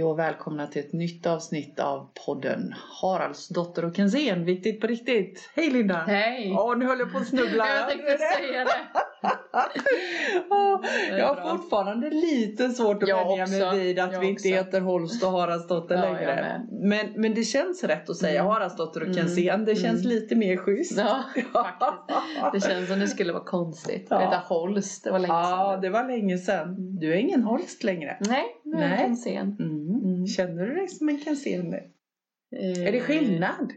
Hej och välkomna till ett nytt avsnitt av podden Haraldsdotter och Kensén, viktigt på riktigt. Hej Linda! Hej! Åh, nu höll jag på att snubbla. Jag tänkte säga det. Jag har fortfarande lite svårt att Jag vänja mig vid att Jag vi inte också. heter Holst och Haraldsdotter Ja, längre. Men, men det känns rätt att säga Mm. Haraldsdotter och Mm. Kensén. Det känns Mm. lite mer schysst. Ja, faktiskt. Det känns som det skulle vara konstigt. Ja. Ja. Heta Holst, det var länge Ja, sedan. det var länge sedan. Du är ingen Holst längre. Nej, nu är jag Kensén. Mm. Mm. Känner du dig som en Kensén nu? Eh, Är det skillnad?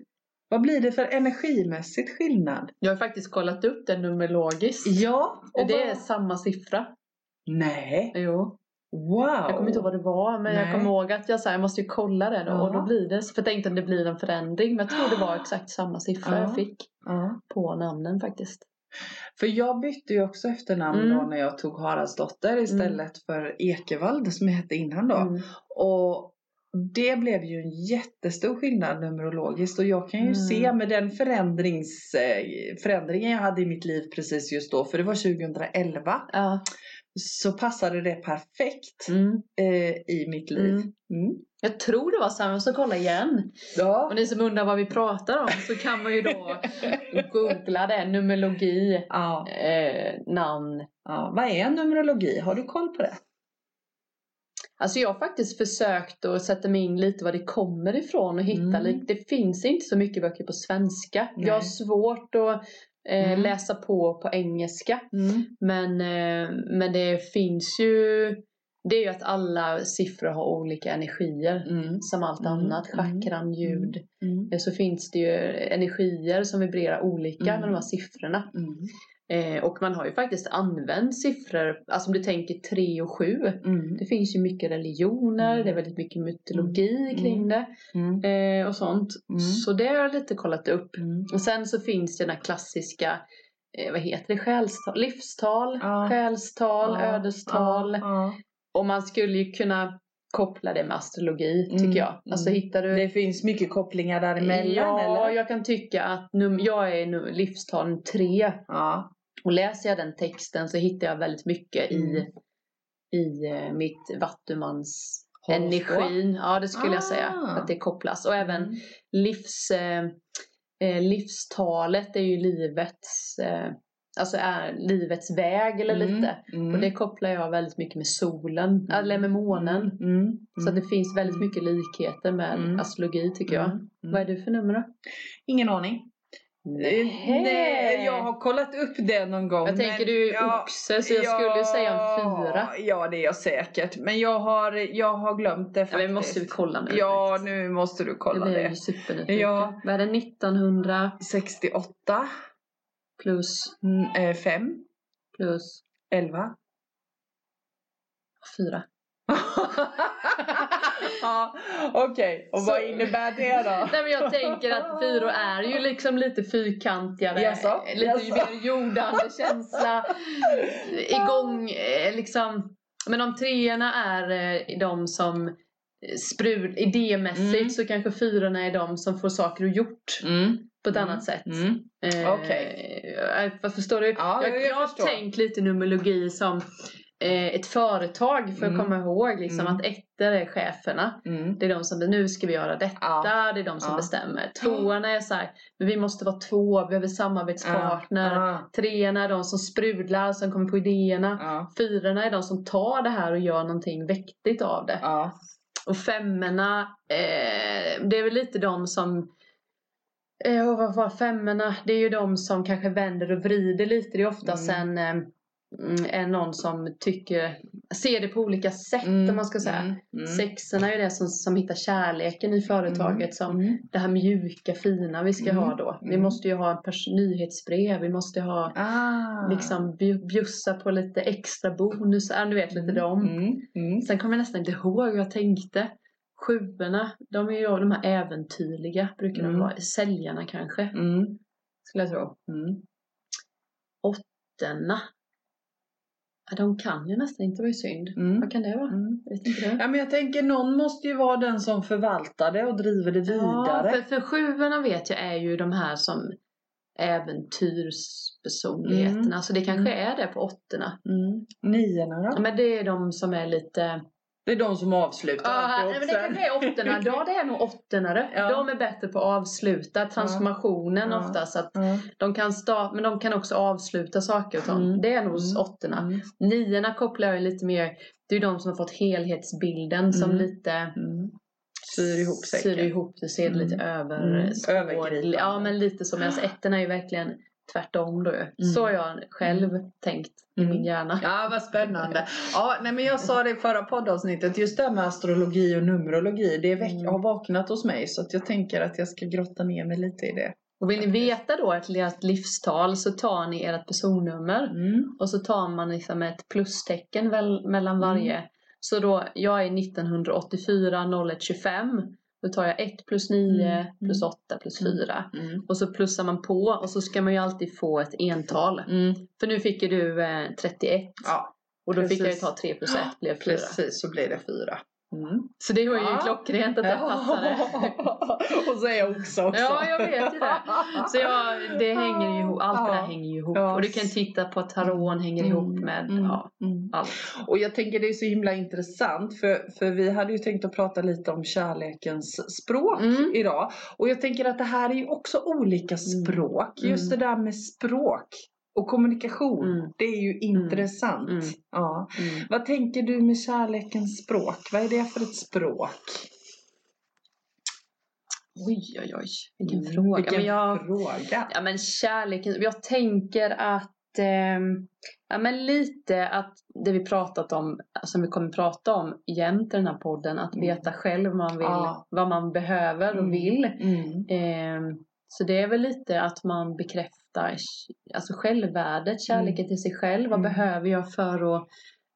Vad blir det för energimässigt skillnad? Jag har faktiskt kollat upp det numerologiskt. Ja. och Det är vad- samma siffra. Nej. Jo. Wow. Jag kommer inte ihåg vad det var men Nej. jag kommer ihåg att jag sa jag måste ju kolla det då Ja. och då blir det. För jag tänkte om det blir en förändring men jag tror det var exakt samma siffra Ja. jag fick Ja. på namnen faktiskt. För jag bytte ju också efternamn Mm. då när jag tog Haraldsdotter istället för Ekevald som jag hette innan då. Mm. Och det blev ju en jättestor skillnad numerologiskt och jag kan ju Mm. se med den förändrings, eh, förändringen jag hade i mitt liv precis just då, för det var 2011, Ja. så passade det perfekt Mm. eh, i mitt liv. Mm. Mm. Jag tror det var samma, jag ska kolla igen. Ja. Och ni som undrar vad vi pratar om så kan man ju då googla det, numerologi, Ja. eh, namn. ja. Vad är numerologi? Har du koll på det? Alltså jag har faktiskt försökt att sätta mig in lite var det kommer ifrån och hitta Mm. Det finns inte så mycket böcker på svenska. Nej. Jag har svårt att eh, Mm. läsa på på engelska. Mm. Men, eh, men det finns ju det är ju att alla siffror har olika energier. Mm. Som allt Mm. annat, Mm. chakran, ljud. Mm. Eh, Så finns det ju energier som vibrerar olika med de här siffrorna. Mm. Eh, och man har ju faktiskt använt siffror, alltså om du tänker 3 och 7. Mm. Det finns ju mycket religioner, Mm. det är väldigt mycket mytologi kring Mm. det. Mm. Eh, och sånt. Mm. Så det har jag lite kollat upp. Mm. Och sen så finns det den här klassiska, eh, vad heter det, själstal, livstal, Ja. själstal, Ja. ödestal. Ja. Och man skulle ju kunna koppla det med astrologi tycker Mm. jag. Alltså Mm. hittar du Det finns mycket kopplingar däremellan Ja, eller? jag kan tycka att num- jag är nu livstal 3. Ja. Och läser jag den texten så hittar jag väldigt mycket Mm. i, i eh, mitt vattumans energin. Ja, det skulle jag säga. Ah. Att det kopplas. Och även Mm. livs, eh, eh, livstalet är ju livets, eh, alltså är livets väg eller Mm. lite. Mm. Och det kopplar jag väldigt mycket med solen, eller med månen. Mm. Mm. Så det finns väldigt mycket likheter med Mm. astrologi tycker jag. Mm. Mm. Vad är du för nummer då? Ingen aning. Nej, jag har kollat upp det någon gång. Jag tänker men- du är ja, oxe så jag skulle ju säga en fyra. Ja, det är jag säkert. Men jag har, jag har glömt det Ja, faktiskt. vi måste ju kolla nu. Ja, direkt. nu måste du kolla blir jag det. ju supernyfiken. Ja. Vad är det? 1900 68, plus, mm, eh, 5, plus 11. 4. ja, Okej, och vad Så- innebär det då? Nej men jag tänker att fyror är ju liksom lite fyrkantigare. Jaså? Lite Jaså? mer jordande känsla. Igång eh, liksom. Men om treorna är eh, de som eh, sprud, idémässigt Mm. så kanske fyrorna är de som får saker gjort Mm. på ett Mm. annat sätt. Mm. Eh, Okej. eh, vad förstår du? Ja, jag, jag jag, har tänkt lite numerologi som eh, ett företag för att Mm. komma ihåg liksom, Mm. att ettor är cheferna. Mm. Det är de som, nu ska vi göra detta, Ja. det är de som Ja. bestämmer. Tvåorna är så här, men vi måste vara två, vi behöver samarbetspartner. Ja. Treorna är de som sprudlar, som kommer på idéerna. Ja. Fyrorna är de som tar det här och gör någonting vettigt av det. Och femmorna, eh, det är väl lite de som eh, vad var femmorna? Det är ju de som kanske vänder och vrider lite. Det är ofta Mm. sen eh, är någon som tycker, ser det på olika sätt Mm. om man ska säga. Mm. Mm. Sexorna är ju det som, som hittar kärleken i företaget. Som Mm. det här mjuka, fina vi ska Mm. ha då. Vi Mm. måste ju ha nyhetsbrev. Vi måste ha Ah. liksom bju- bjussa på lite extra bonus. Ja, du vet lite dem. Mm. Mm. Sen kommer jag nästan inte ihåg vad jag tänkte. Sjuorna, de är ju de här äventyrliga. Brukar Mm. de vara. Säljarna kanske, Mm. skulle jag tro. Mm. Åttorna. Ja, de kan ju nästan inte, vad är synd. Mm. Vad kan det vara? Mm. Vet inte du? Ja men jag tänker någon måste ju vara den som förvaltar det och driver det Ja, vidare. för, för sjuorna vet jag är ju de här som äventyrspersonligheterna. Mm. Så det kanske är det på åttorna. Mm. Niorna Ja, då? Men det är de som är lite Det är de som avslutar alltid nej, men det kanske är åttorna. Ja, det är nog åttonare. Ja. De är bättre på att avsluta transformationen Ja. oftast. Att Ja. de kan starta, men de kan också avsluta saker och sånt. Mm. Det är nog Mm. åttorna. Mm. Niorna kopplar jag lite mer, det är de som har fått helhetsbilden som Mm. lite Mm. Syr ihop säcken. syr ihop det, ser Mm. lite över... Mm. Övergripande. Ja, men lite så. Medan ettorna är ju verkligen tvärtom då ju. Så har jag själv tänkt i Mm. min hjärna. Ja, vad spännande. Ja, nej, men jag sa det i förra poddavsnittet, just det här med astrologi och numerologi, det väck- Mm. har vaknat hos mig så att jag tänker att jag ska grotta ner mig lite i det. Och vill ni veta då ert ert livstal så tar ni ert personnummer Mm. och så tar man liksom ett plustecken väl, mellan Mm. varje. Så då, jag är 1984 01 25. Då tar jag 1 plus 9 Mm. plus 8 plus Mm. 4. Mm. Och så plussar man på och så ska man ju alltid få ett ental. Mm. För nu fick ju du eh, 31. Ja, och då fick jag ju precis. ta 3 plus 1 blev 4. precis så blir det fyra. Mm. Så det var ju Ja. klockrent att det passade. och så är jag också också. Ja, jag vet ju det. Så jag, det hänger ju ihop, allt det där Ja. hänger ju ihop. Ja. Och du kan titta på att taron hänger ihop med Mm. ja, Mm. allt. Och jag tänker det är så himla intressant för, för vi hade ju tänkt att prata lite om kärlekens språk Mm. idag. Och jag tänker att det här är ju också olika språk. Just Mm. det där med språk och kommunikation. Mm. Det är ju intressant. Mm. Ja. Mm. Vad tänker du med kärlekens språk? Vad är det för ett språk? Oj, oj, oj. Vilken Mm. fråga. Vilken men jag, fråga. ja, men kärleken. Jag tänker att ehm, Ja men lite att det vi pratat om, som vi kommer prata om jämt i den här podden, att Mm. veta själv vad man vill, Ja. vad man behöver och Mm. vill. Mm. Ehm, så det är väl lite att man bekräftar alltså självvärdet, kärleken till sig själv. Vad Mm. behöver jag för att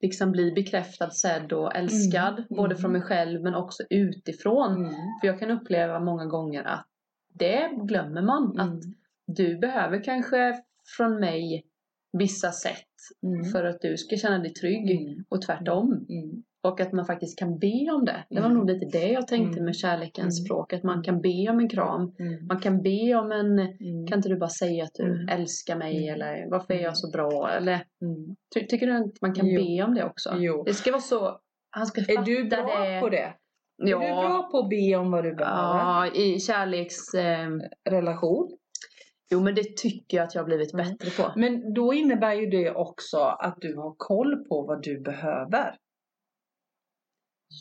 liksom bli bekräftad, sedd och älskad? Mm. Både från mig själv men också utifrån. Mm. För jag kan uppleva många gånger att det glömmer man. Att Mm. du behöver kanske från mig vissa sätt Mm. för att du ska känna dig trygg. Mm. Och tvärtom. Och att man faktiskt kan be om det. Det var Mm. nog lite det jag tänkte Mm. med kärlekens Mm. språk. Att man kan be om en kram. Mm. Man kan be om en kan inte du bara säga att du älskar mig eller varför är jag så bra? Eller ty tycker du att man kan Jo. be om det också? Jo. Det ska vara så, han ska fatta Är du bra det. på det? Ja, Är du bra på att be om vad du behöver? ja, i kärleks... Eh, Relation? jo men det tycker jag att jag har blivit bättre på. Men då innebär ju det också att du har koll på vad du behöver.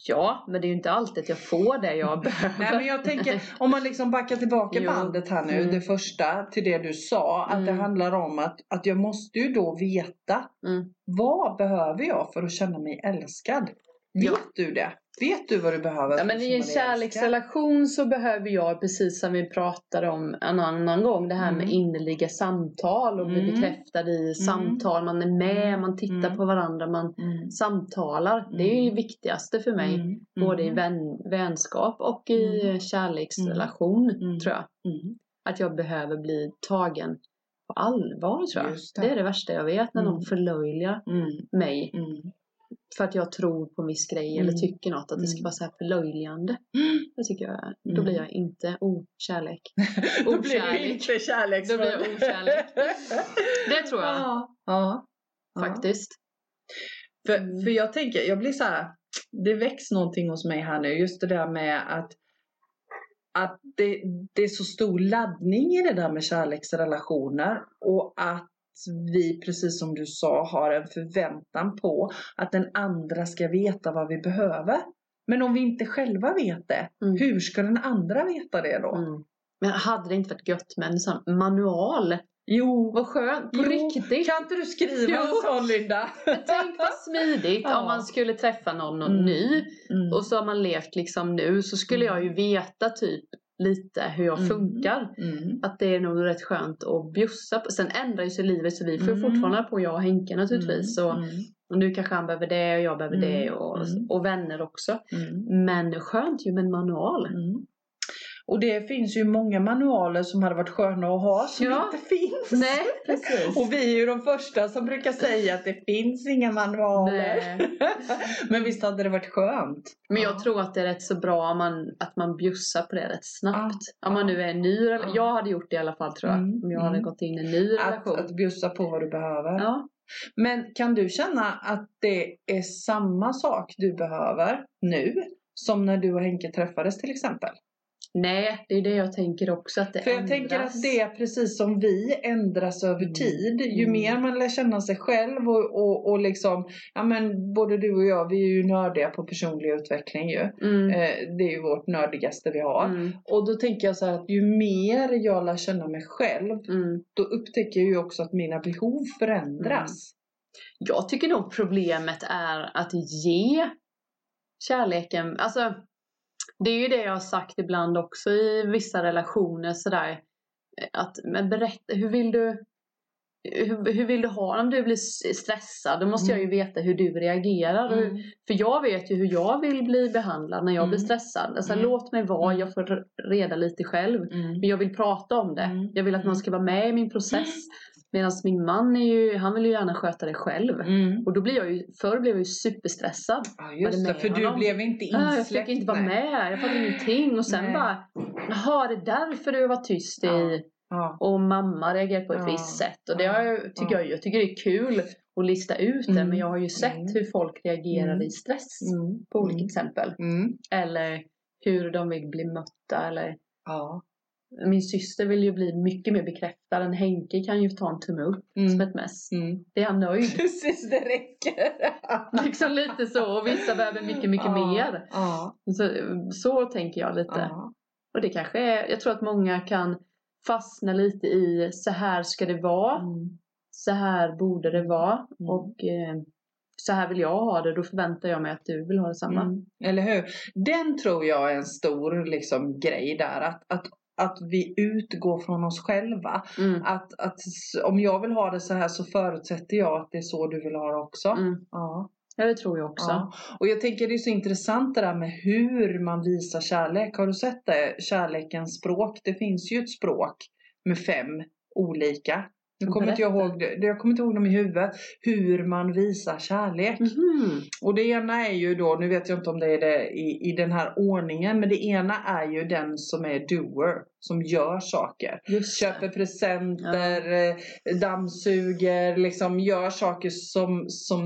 Ja, men det är ju inte alltid att jag får det jag behöver. Nej men jag tänker, om man liksom backar tillbaka Jo. bandet här nu, Mm. det första till det du sa, att det Mm. handlar om att, att jag måste ju då veta Mm. vad behöver jag för att känna mig älskad? Vet Ja. du det? Vet du vad du behöver Ja, men i en kärleksrelation så behöver jag, precis som vi pratade om en annan gång, det här med Mm. innerliga samtal och bli Mm. bekräftad i samtal. Man är med, man tittar Mm. på varandra, man Mm. samtalar. Det är ju Mm. det viktigaste för mig. Mm. Både i Mm. vän, vänskap och i Mm. kärleksrelation Mm. tror jag. Mm. Att jag behöver bli tagen på allvar tror jag. Det. det. är det värsta jag vet, när någon Mm. förlöjligar Mm. mig. Mm. För att jag tror på viss grej Mm. eller tycker något. Att det ska Mm. vara så här förlöjligande. Det tycker jag, då Mm. blir jag inte okärlek. Då blir du inte Då kärleksfull. blir jag okärlek. Det tror jag Ja. Ja. Ja. faktiskt. För, Mm. för jag tänker, jag blir så här, det väcks någonting hos mig här nu. Just det där med att, att det, det är så stor laddning i det där med kärleksrelationer. Och att vi, precis som du sa, har en förväntan på att den andra ska veta vad vi behöver. Men om vi inte själva vet det, Mm. hur ska den andra veta det då? Mm. Men hade det inte varit gött med en sån manual? Jo, Vad skönt, på Jo, riktigt. kan inte du skriva Jo. en sån Linda? Tänk vad smidigt Ja. om man skulle träffa någon, någon Mm. ny Mm. och så har man levt liksom nu så skulle jag ju veta typ lite hur jag Mm. funkar. Mm. Att det är nog rätt skönt att bjussa på. Sen ändrar ju sig livet så vi får Mm. fortfarande på, jag och Henke naturligtvis. Och, Mm. och nu kanske han behöver det och jag behöver Mm. det och, Mm. och vänner också. Mm. Men skönt ju med en manual. Och det finns ju många manualer som hade varit sköna att ha som Ja. inte finns. Nej, precis. Och vi är ju de första som brukar säga att det finns inga manualer. Nej. Men visst hade det varit skönt? Men Ja. jag tror att det är rätt så bra om man, att man bjussar på det rätt snabbt. Ja. Om man nu är ny, Ja. jag hade gjort det i alla fall tror jag. Mm. Om jag hade Mm. gått in i en ny Att, relation. att bjussa på vad du behöver. Ja, Men kan du känna att det är samma sak du behöver nu som när du och Henke träffades till exempel? Nej, det är det jag tänker också att det För jag ändras. tänker att det är precis som vi ändras över Mm. tid. Ju Mm. mer man lär känna sig själv och, och, och liksom, ja men både du och jag vi är ju nördiga på personlig utveckling ju. Mm. Eh, det är ju vårt nördigaste vi har. Mm. Och då tänker jag så här att ju mer jag lär känna mig själv Mm. då upptäcker jag ju också att mina behov förändras. Jag tycker nog problemet är att ge kärleken, alltså det är ju det jag har sagt ibland också i vissa relationer sådär att men berätta, hur vill du hur, hur vill du ha om du blir stressad? Då måste jag ju veta hur du reagerar. Mm. För jag vet ju hur jag vill bli behandlad när jag blir Mm. stressad. Alltså Mm. låt mig vara, Mm. jag får reda lite själv. Mm. Men jag vill prata om det. Mm. Jag vill att man ska vara med i min process. Medan min man är ju, han vill ju gärna sköta det själv. Mm. Och då blir jag ju, förr blev jag ju superstressad. Ja just det för du honom? blev inte Ah, jag insläppt. fick inte vara med, jag fattade ingenting. Och sen Nej. bara, jaha det är därför du var tyst i... Ja. Ja. Och mamma reagerar på ett Ja. visst sätt. Och det Ja. jag, tycker Ja. jag, jag tycker det är kul att lista ut det. Mm. Men jag har ju sett Mm. hur folk reagerar Mm. i stress. Mm. På olika Mm. exempel. Mm. Eller hur de vill bli mötta. Eller Ja. Min syster vill ju bli mycket mer bekräftad än Henke kan ju ta en tumme upp som Mm. ett mess. Mm. Det är han nöjd. Precis, det räcker. liksom lite så. Och vissa behöver mycket, mycket Ja. mer. Ja. Så, så tänker jag lite. Ja. Och det kanske är, jag tror att många kan fastna lite i så här ska det vara. Mm. Så här borde det vara. Mm. Och eh, så här vill jag ha det. Då förväntar jag mig att du vill ha detsamma. Mm. Eller hur? Den tror jag är en stor liksom, grej där. Att, att, att vi utgår från oss själva. Mm. Att, att om jag vill ha det så här så förutsätter jag att det är så du vill ha det också. Mm. Ja. Ja, det tror jag också. Ja. Och jag tänker det är så intressant det där med hur man visar kärlek. Har du sett det? Kärlekens språk. Det finns ju ett språk med fem olika. Nu kommer inte jag ihåg det. Jag kommer inte ihåg dem i huvudet. Hur man visar kärlek. Mhm. Och det ena är ju då, nu vet jag inte om det är det i, i den här ordningen, men det ena är ju den som är doer, som gör saker. Just. Köper presenter, eh, dammsuger, liksom gör saker som, som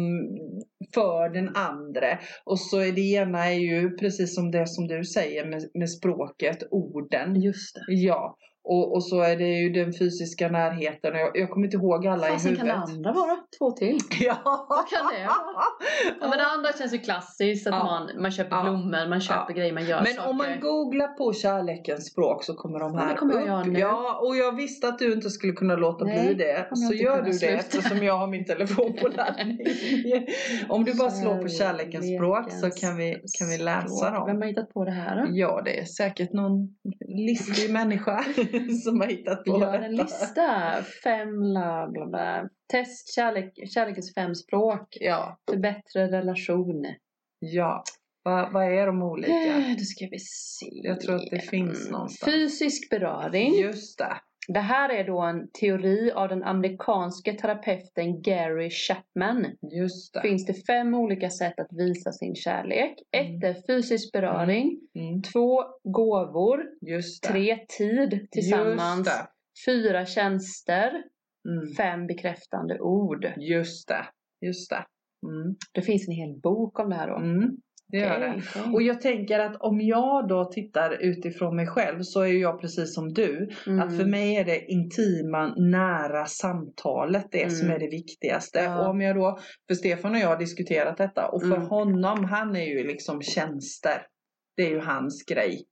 för den andra. Och så är det ena är ju precis som det som du säger med, med språket, orden. Just det. Ja, och, och så är det ju den fysiska närheten. Jag, jag kommer inte ihåg alla i Fasen kan det huvudet. andra vara? Två till. Ja. Vad kan det vara? Ja, men det andra känns ju klassiskt. Att Ja. man, man köper Ja. blommor, man köper Ja. grejer, man gör Men saker. om man googlar på kärlekens språk så kommer de Ja, här det kommer jag upp. göra nu. Ja, och jag visste att du inte skulle kunna låta Nej, bli det. jag Så gör du det sluta. eftersom jag har min telefon på laddning. om du bara slår på kärlekens språk så kan vi, kan vi läsa Språk. Vem dem. har hittat på det här då? Ja, det är säkert någon listig människa som har hittat på Vi gör detta. en lista. Fem bla bla bla. Test kärlek, kärlekens fem språk. Ja, För bättre relation. ja. Vad vad är de olika? Eh, Då ska vi se. Jag tror att det finns någonstans. Fysisk beröring. Just det. Det här är då en teori av den amerikanske terapeuten Gary Chapman. Just det. Finns det fem olika sätt att visa sin kärlek. Mm. Ett är fysisk beröring. Mm, Två gåvor. Tre tid tillsammans. Fyra tjänster. Mm. Fem bekräftande ord. Just det, just det. Mm. Det finns en hel bok om det här då. Mm. Det gör det. Och jag tänker att om jag då tittar utifrån mig själv så är jag precis som du. Mm. Att för mig är det intima, nära samtalet det Mm. som är det viktigaste. Ja. Och om jag då, för Stefan och jag har diskuterat detta och för Mm. honom, han är ju liksom tjänster. Det är ju hans grej.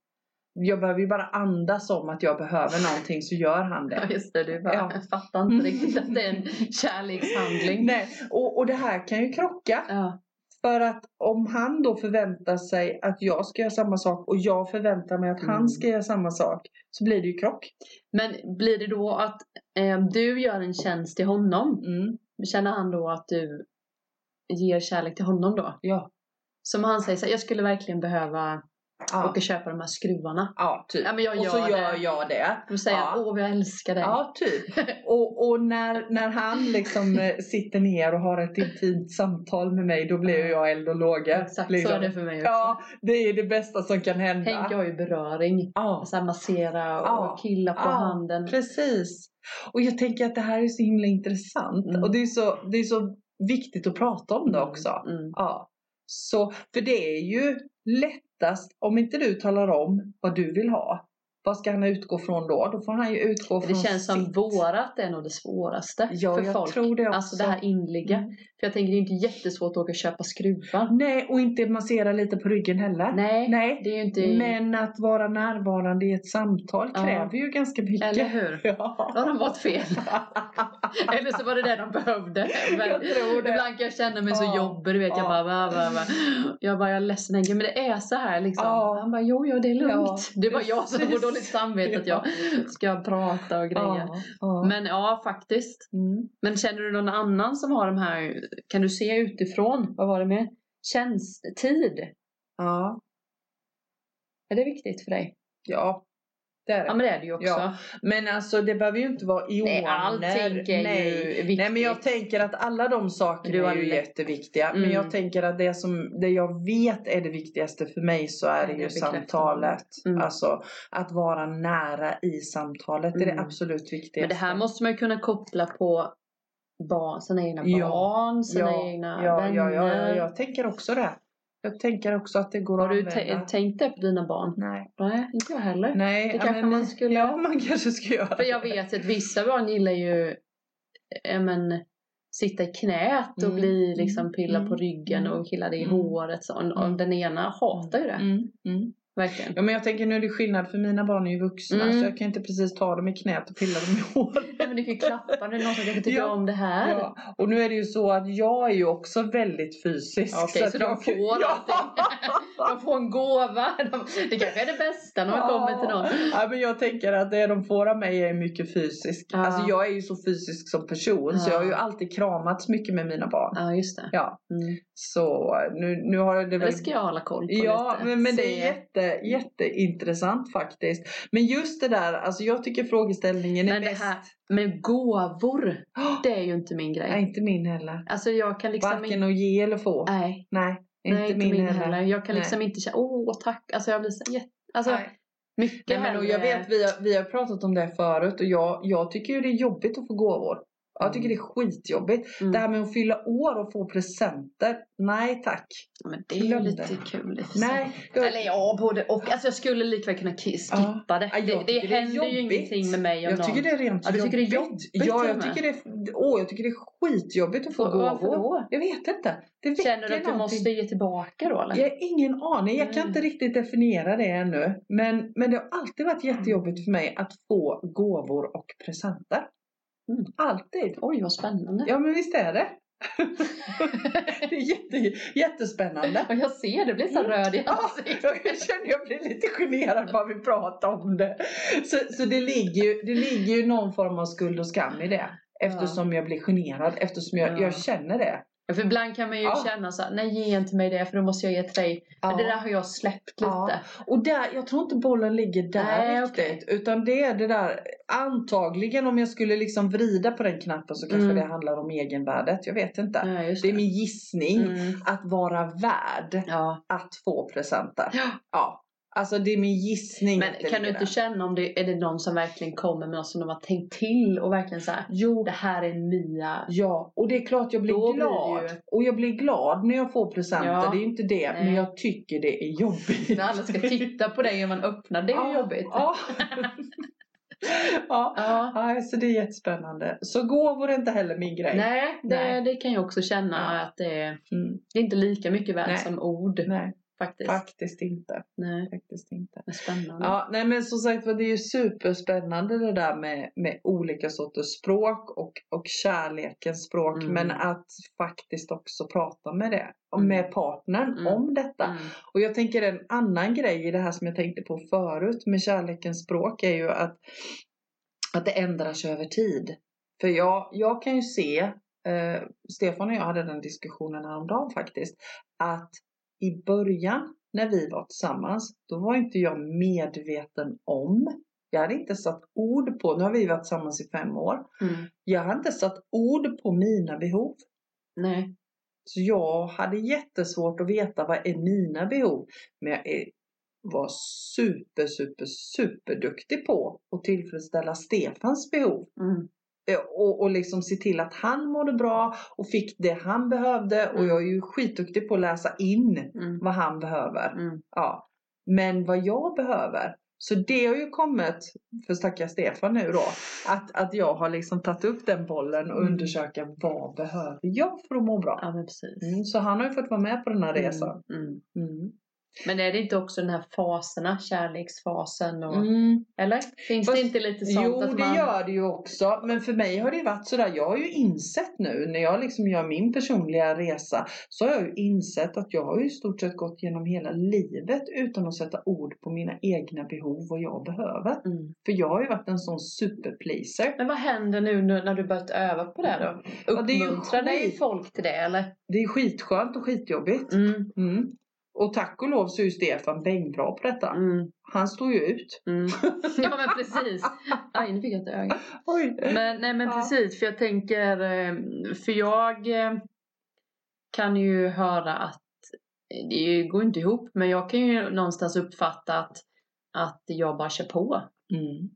Jag behöver ju bara andas om att jag behöver någonting så gör han Ja det. just det, du bara Ja. jag fattar inte riktigt att det är en kärlekshandling. Nej, och, och det här kan ju krocka. Ja. För att om han då förväntar sig att jag ska göra samma sak och jag förväntar mig att Mm. han ska göra samma sak så blir det ju krock. Men blir det då att eh, du gör en tjänst till honom? Mm. Känner han då att du ger kärlek till honom då? Ja. Som han säger så här, jag skulle verkligen behöva Ja, och köpa de här skruvarna. ja typ. Ja men jag och gör så det. gör jag det. Då säger Ja. åh jag älskar dig. Ja, typ. Och, och när, när han liksom eh, sitter ner och har ett intimt samtal med mig, då blir jag eld och lågor. Exakt liksom. så är det för mig också. Ja, det är det bästa som kan hända. Tänk jag har ju beröring. Ja, Så här massera och Ja. killa på Ja. handen. precis. Och jag tänker att det här är så himla intressant. Mm. Och det är, så, det är så viktigt att prata om det också. Mm. Ja. Så, för det är ju lättast, om inte du talar om vad du vill ha, vad ska han utgå från då? Då får han ju utgå Det från känns som sitt. vårat är nog det svåraste Ja, för jag folk. tror det också. Alltså det här inliga. Mm. För jag tänker det är inte jättesvårt att åka och köpa skruvar. Nej, och inte massera lite på ryggen heller. Nej, Nej. det är inte... Men att vara närvarande i ett samtal Ja. kräver ju ganska mycket. Eller hur? Ja. Då har de varit fel. Eller så var det det de behövde. Men Jag tror det. ibland kan jag känna mig så Ja. jobbig. Du vet, jag Ja. bara, va, va, va. Jag bara, jag är ledsen Henke, men det är så här liksom. Han bara, jo, jo, det är lugnt. Det var jag som får precis. Dåligt samvete att jag ska prata och grejer. Ja, ja. Men ja, faktiskt. Mm. Men känner du någon annan som har de här, kan du se utifrån, vad var det med? Tjänsttid, ja. är det viktigt för dig? ja, det är det. Ja men det är det ju också. Ja, Men alltså det behöver ju inte vara ioner. Nej, allting är Nej. ju viktigt. Nej men jag tänker att alla de sakerna är ju jätteviktiga. Men Mm. jag tänker att det som det jag vet är det viktigaste för mig så är det Ja, ju det bekräftar samtalet. Mm. Alltså att vara nära i samtalet det är det Mm. absolut viktigaste. Men det här måste man ju kunna koppla på barn, sina egna Ja. barn, sina ja, egna ja, vänner. ja, ja, ja, jag tänker också det. Jag tänker också att det går Har att du använda. tänkt det på dina barn? Nej. Nej, inte jag heller. Nej, Det kanske men- man skulle- Ja, man kanske ska göra För jag vet att vissa barn gillar ju ja, men, sitta i knät och Mm, bli liksom pilla på mm, ryggen mm, och killa det i mm, håret. Så. Och mm. den ena hatar ju det. Verkligen. Ja men jag tänker nu är det skillnad för mina barn är ju vuxna Mm. så jag kan inte precis ta dem i knät och pilla dem i håret. Nej, men du kan ju klappa det är någon som kanske tycker Ja. om det här. Ja. Och nu är det ju så att jag är ju också väldigt fysisk. Okej, så, att de får ja. allting. De får en gåva. De, det kanske är det bästa när man kommer till någon. Ja, men jag tänker att det de får av mig är mycket fysiskt. Ja. Alltså jag är ju så fysisk som person så Ja. jag har ju alltid kramats mycket med mina barn. Ja, just det. Ja, Mm. så nu, nu har det väl... Det ska jag hålla koll på Ja, lite. men, men det är jätte, jätteintressant faktiskt. Men just det där, alltså jag tycker frågeställningen är Men bäst. här med gåvor, det är ju inte min grej. Nej, inte min heller. Alltså jag kan liksom Varken att ge eller få. Nej, Nej, nej, inte min, heller. Jag kan Nej. liksom inte känna, åh tack. Alltså jag blir så jätte... Alltså Nej. mycket Nej, men och jag vet, vi har, vi har pratat om det förut och jag, jag tycker ju det är jobbigt att få gåvor. Jag tycker det är skitjobbigt. Mm. Det här med att fylla år och få presenter. Nej tack. Men det är ju lite det. kul i och för sig. Nej. Jag, Eller ja, både och. Alltså jag skulle likväl kunna ki- skippa det. Ja, Det, det det händer ju jobbigt. ingenting med mig om jag någon... tycker det är rent Ja, du tycker det är jobbigt Ja, jag tycker, det är, åh, jag tycker det är skitjobbigt att få Var- Varför gåvor. då? Jag vet inte. Det Känner du att du någonting. måste ge tillbaka då eller? Jag har ingen aning. Jag kan Mm. inte riktigt definiera det ännu. Men, men det har alltid varit jättejobbigt för mig att få gåvor och presenter. Mm. Alltid. Oj vad spännande. Ja men visst är det. det är jätte, jättespännande. Och jag ser, det blir så Mm. röd i Ja, ansiktet. jag känner jag blir lite generad bara vi pratar om det. Så, så det, ligger ju, det ligger ju någon form av skuld och skam i det. Eftersom jag blir generad, eftersom jag, Ja. jag känner det. Ja, för ibland kan man ju Ja. känna så här, nej ge inte mig det för då måste jag ge till dig. Men det där har jag släppt lite. Ja. Och där, jag tror inte bollen ligger där Nej, riktigt. Utan det är det där, antagligen om jag skulle liksom vrida på den knappen så kanske Mm. det handlar om egenvärdet. Jag vet inte. Ja, just Det är min gissning. Mm. Att vara värd Ja. att få presenter. Ja. Alltså det är min gissning. Men kan du inte känna om det är det någon som verkligen kommer med något som de har tänkt till och verkligen så här, Jo. det här är Mia. Ja, och det är klart jag blir Då blir glad. ju- Och jag blir glad när jag får presenter. Ja. Det är ju inte det. Nej. Men jag tycker det är jobbigt. När alla ska titta på dig och man öppnar, det är Ja, jobbigt. Ja. ja. Ja. Ja, så det är jättespännande. Så gåvor är inte heller min grej. Nej, det, Nej. det kan jag också känna att det är, Mm. det är inte lika mycket värt som ord Nej, faktiskt. faktiskt inte. Nej, Faktiskt inte. spännande. Ja, nej men som sagt var det är ju superspännande det där med, med olika sorters språk och, och kärlekens språk. Mm. Men att faktiskt också prata med det. Mm. med partnern Mm. om detta. Mm. Och jag tänker en annan grej i det här som jag tänkte på förut med kärlekens språk är ju att, att det ändrar sig över tid. För jag, jag kan ju se, eh, Stefan och jag hade den diskussionen häromdagen faktiskt, att i början när vi var tillsammans, då var inte jag medveten om. Jag hade inte satt ord på, nu har vi varit tillsammans i fem år. Mm. Jag hade inte satt ord på mina behov. Nej. Så jag hade jättesvårt att veta vad är mina behov. Men jag är, var super, super, superduktig på att tillfredsställa Stefans behov. Mm. Eh, Och, och liksom se till att han mådde bra och fick det han behövde. Och Mm. jag är ju skitduktig på att läsa in Mm. vad han behöver. Mm. Ja. Men vad jag behöver. Så det har ju kommit för stackars Stefan nu då. Att, att jag har liksom tagit upp den bollen och Mm. undersöka vad behöver jag för att må bra. Ja. Mm, så han har ju fått vara med på den här resan. Mm. Mm. Mm. Men är det inte också den här faserna, kärleksfasen och... Mm. Eller? Finns Fast- det inte lite sånt Jo, att det man... gör det ju också. Men för mig har det varit sådär. Jag har ju insett nu när jag liksom gör min personliga resa. Så har jag ju insett att jag har ju i stort sett gått genom hela livet utan att sätta ord på mina egna behov och jag behöver. Mm. För jag har ju varit en sån superpleaser. Men vad händer nu när du börjat öva på det då? Ja, det Uppmuntrar dig folk till det eller? Det är skitskönt och skitjobbigt. Mm. Och tack och lov så är ju Stefan bängbra på detta. Mm. Han står ju ut. Mm. Ja men precis. Aj nu fick jag ett öga. Oj. Men, nej men Ja. precis för jag tänker, eh, för jag eh, kan ju höra att det går inte ihop men jag kan ju någonstans uppfatta att, att jag bara kör på. Mm.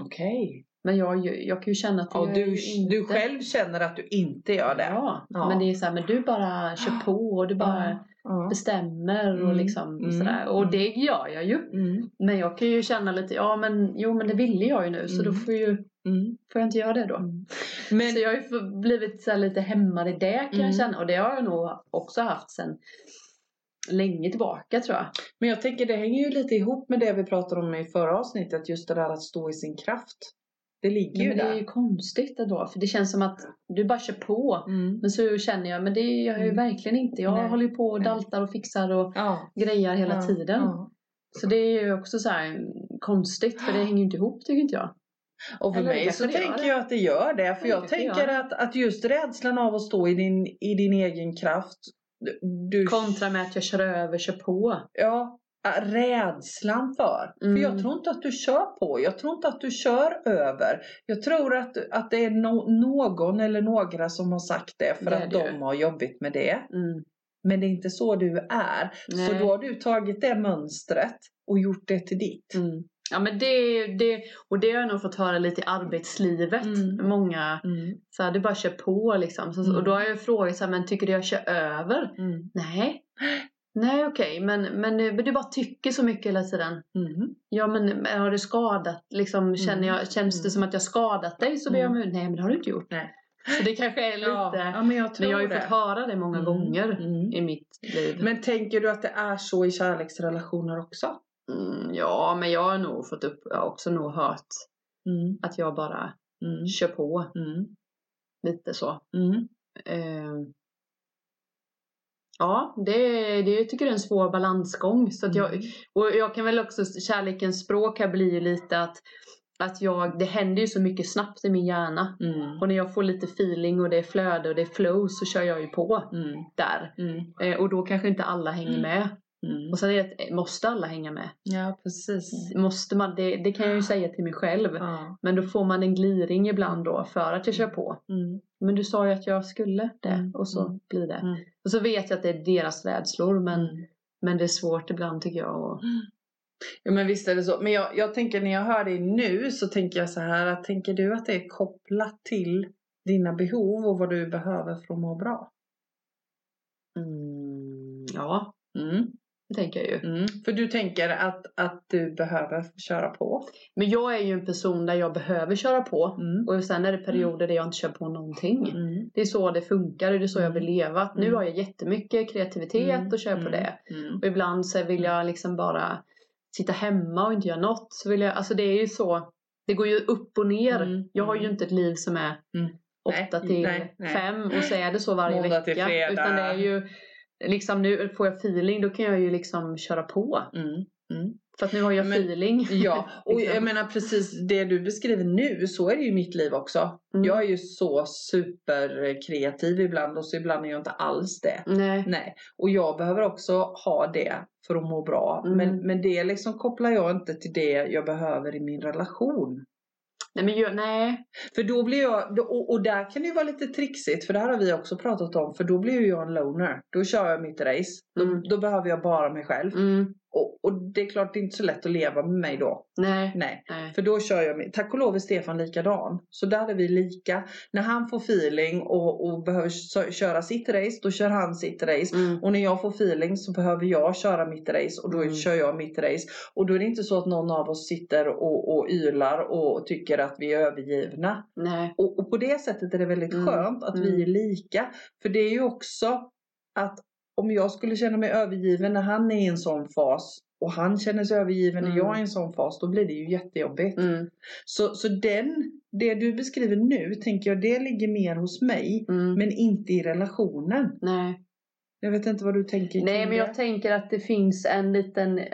Okej. Men jag, jag kan ju känna att Ja, jag du, inte... du själv känner att du inte gör det? Ja, Ja. men det är så här, men du bara kör på och du bara Ja. bestämmer och Mm, liksom mm, sådär. Och mm. det gör jag ju. Mm. Men jag kan ju känna lite, ja men jo men det ville jag ju nu så då Mm. får, ju, Mm. får jag inte göra det då. Mm. Men, Så jag har ju blivit så lite hämmad i det kan Mm. jag känna och det har jag nog också haft sen länge tillbaka tror jag. men jag tänker det hänger ju lite ihop med det vi pratade om i förra avsnittet. Just det där att stå i sin kraft. Det ligger ju men det där. är ju konstigt ändå för det känns som att du bara kör på. Mm. Men så känner jag, men det gör jag ju Mm. verkligen inte. Jag Nej. håller ju på och daltar och fixar och Ja. grejar hela ja, tiden. Ja. Så det är ju också så här konstigt för det hänger ju inte ihop tycker inte jag. Och för Eller mig så det tänker det. jag att det gör det. För Ja, jag det kanske tänker att, att just rädslan av att stå i din, i din egen kraft. du- Kontra med att jag kör över, kör på. Ja, rädslan för. Mm. För jag tror inte att du kör på. Jag tror inte att du kör över. Jag tror att, att det är no, någon eller några som har sagt det för Det att det de har jobbigt med det. Mm. Men det är inte så du är. Så Nej. då har du tagit det mönstret och gjort det till ditt. Mm. Ja men det, det, och det har jag nog fått höra lite i arbetslivet. Mm. Många, Mm. så här, du bara kör på liksom. Så, Mm. Och då har jag frågat så här, men tycker du jag kör över? Mm. Nej. Nej okej, men, men, men du bara tycker så mycket hela tiden. Mm. Ja men har du skadat, liksom, känner jag, känns det Mm. som att jag skadat dig så ber jag om Mm. ursäkt. Nej men det har du inte gjort. Nej. Så det kanske är lite, Ja, ja, men jag men jag har ju det. fått höra det många Mm. gånger Mm. i mitt liv. Men tänker du att det är så i kärleksrelationer också? Ja men jag har nog fått upp, jag har också nog hört att jag bara kör på lite så. Eh, ja, det, det jag tycker jag är en svår balansgång. Så att jag, Mm. och jag kan väl också, kärlekens språk här blir ju lite att, att jag, det händer ju så mycket snabbt i min hjärna. Mm. Och när jag får lite feeling och det är flöde och det är flow så kör jag ju på Mm. där. Mm. Eh, och då kanske inte alla hänger Mm. med. Mm. Och sen är det, måste alla hänga med? Ja, precis. Måste man, det, det kan jag ju säga till mig själv. Ja. Men då får man en gliring ibland då för att jag kör på. Mm. Men du sa ju att jag skulle det Mm, och så mm, blir det. mm. Och så vet jag att det är deras rädslor men, Mm. men det är svårt ibland tycker jag. Och, Ja men visst är det så. Men jag, jag tänker när jag hör dig nu så tänker jag så här att tänker du att det är kopplat till dina behov och vad du behöver för att må bra? mm, ja, Mm. Tänker jag ju. Mm. För du tänker att, att du behöver köra på? Men jag är ju en person där jag behöver köra på. Mm. Och sen är det perioder där jag inte kör på någonting. Mm. Det är så det funkar och det är så jag vill leva. Att Nu Mm. har jag jättemycket kreativitet Mm. och kör på Mm. det. Mm. Och ibland så vill jag liksom bara sitta hemma och inte göra något. Så vill jag, alltså det är ju så. Det går ju upp och ner. Mm. Jag har ju Mm. inte ett liv som är Mm. Nej, 8 till nej, nej. 5 och så är det så varje Måndag till vecka. fredag. Utan det är ju liksom nu får jag feeling då kan jag ju liksom köra på. Mm. Mm. För att nu har jag Men- feeling. Ja, och Liksom. jag menar precis det du beskriver nu, så är det ju mitt liv också. Mm. Jag är ju så superkreativ ibland och så ibland är jag inte alls det. Nej. Nej, och jag behöver också ha det för att må bra. Mm. Men, men det liksom kopplar jag inte till det jag behöver i min relation. Nej, men jag, nej. För då blir jag, då- och, och där kan det ju vara lite trixigt, för det här har vi också pratat om, för då blir ju jag en loner. Då kör jag mitt race. Då, Mm. då behöver jag bara mig själv. Mm, Och, och det är klart det är inte så lätt att leva med mig då. nej. Nej. nej. För då kör jag, tack och lov är Stefan likadan. Så där är vi lika. När han får feeling och, och behöver kö- köra sitt race, då kör han sitt race. Mm, Och när jag får feeling så behöver jag köra mitt race och då Mm. kör jag mitt race. Och då är det inte så att någon av oss sitter och, och ylar och tycker att vi är övergivna. Och, och på det sättet är det väldigt Mm. skönt att vi Mm. är lika. För det är ju också att om jag skulle känna mig övergiven när han är i en sån fas och han känner sig övergiven när Mm. jag är i en sån fas, då blir det ju jättejobbigt. Mm, Så, så den, det du beskriver nu, tänker jag, det ligger mer hos mig, mm, men inte i relationen. nej. Jag vet inte vad du tänker Nej, men jag det. tänker att det finns en liten, eh,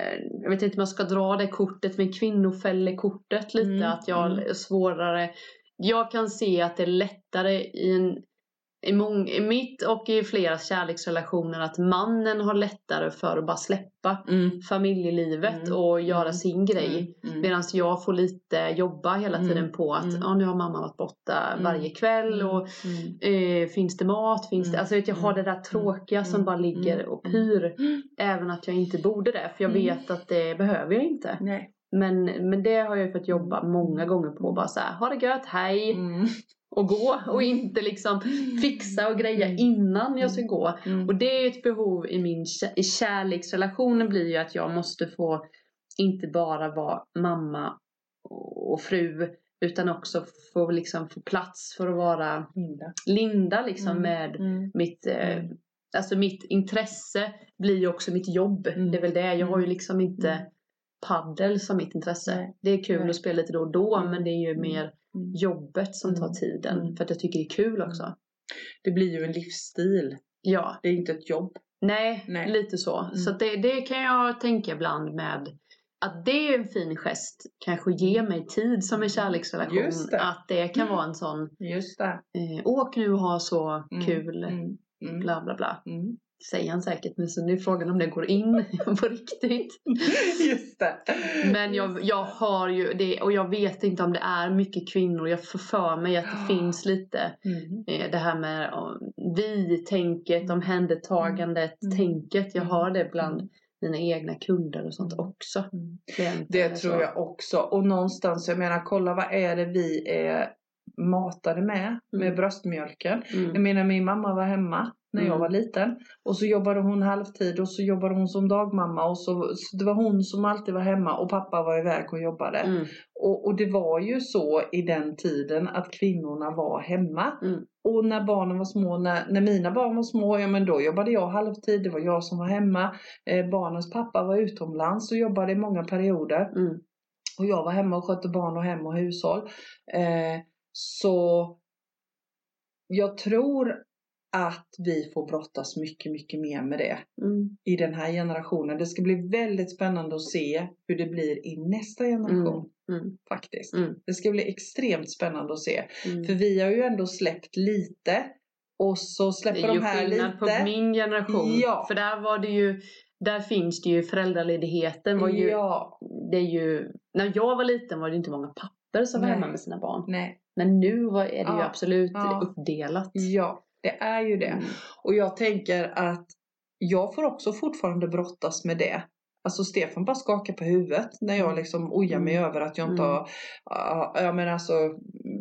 jag vet inte om jag ska dra det kortet, men kvinnofällekortet lite, Mm, att jag mm. är svårare. Jag kan se att det är lättare i en i, mång, i mitt och i flera kärleksrelationer att mannen har lättare för att bara släppa Mm. familjelivet Mm, och göra mm, sin grej. Mm. Mm. Medan jag får lite jobba hela Mm, tiden på att mm. ja, nu har mamma varit borta Mm, varje kväll och Mm. eh, finns det mat? Finns det? Mm, Alltså vet, jag har det mm, där tråkiga som mm, bara ligger mm, och mm. pyr. Mm. Även att jag inte borde det. För jag Mm. vet att det behöver jag inte. Nej. Men, men det har jag fått jobba många gånger på. Bara så här, ha det gött, hej! Mm. Och gå. Och inte liksom fixa och greja innan jag ska gå. Mm. Och det är ett behov i min i kärleksrelationen blir ju att jag måste få inte bara vara mamma och fru utan också få liksom få plats för att vara Linda. Linda liksom Mm. med Mm. mitt eh, Mm. Alltså mitt intresse blir ju också mitt jobb. Mm. Det är väl det. Jag har ju Mm. liksom inte Mm. paddel som mitt intresse. Det är kul att spela lite då och då Mm. men det är ju Mm. mer Mm. Jobbet som tar Mm. tiden. Mm. För att jag tycker det är kul också. Det blir ju en livsstil. Ja. Det är inte ett jobb. Nej, Nej. lite så. Mm. Så det, det kan jag tänka ibland med att det är en fin gest. Kanske ge mig tid som en kärleksrelation. Det. Att det kan vara en sån Just det. eh, åk nu och ha så Mm. kul. Mm. Mm. Bla bla bla. Mm. Säger han säkert men så nu är frågan om det går in på riktigt. Just det. Men jag, jag har ju det och jag vet inte om det är mycket kvinnor. Jag får för mig att det finns lite Mm. eh, det här med vi-tänket, omhändertagandet, Mm. tänket. Jag Mm. har det bland mina egna kunder och sånt Mm. också. Mm. Det tror jag också. Och någonstans, jag menar kolla vad är det vi är matade med, med Mm. bröstmjölken. Jag Mm. menar min mamma var hemma när jag Mm. var liten. Och så jobbade hon halvtid och så jobbade hon som dagmamma. Och så, så det var hon som alltid var hemma och pappa var iväg och jobbade. Mm. Och, och det var ju så i den tiden att kvinnorna var hemma. Mm. Och när barnen var små, när, när mina barn var små, ja men då jobbade jag halvtid, det var jag som var hemma. Eh, barnens pappa var utomlands och jobbade i många perioder. Mm. Och jag var hemma och skötte barn och hem och hushåll. Eh, så jag tror att vi får brottas mycket, mycket mer med det Mm. i den här generationen. Det ska bli väldigt spännande att se hur det blir i nästa generation. Mm. Faktiskt. Mm. Det ska bli extremt spännande att se. Mm. För vi har ju ändå släppt lite. Och så Det släpper är ju de här skillnad lite. på min generation. Ja. För där var det ju där finns det ju föräldraledigheten var ju, Ja, det är ju, när jag var liten var det inte många pappor som var Nej. hemma med sina barn. nej. Men nu var, är det ju Ja. absolut Ja. uppdelat. Ja, det är ju det. Mm. Och jag tänker att jag får också fortfarande brottas med det. Alltså Stefan bara skakar på huvudet när jag liksom ojar mig Mm. över att jag inte Mm. har, ja men alltså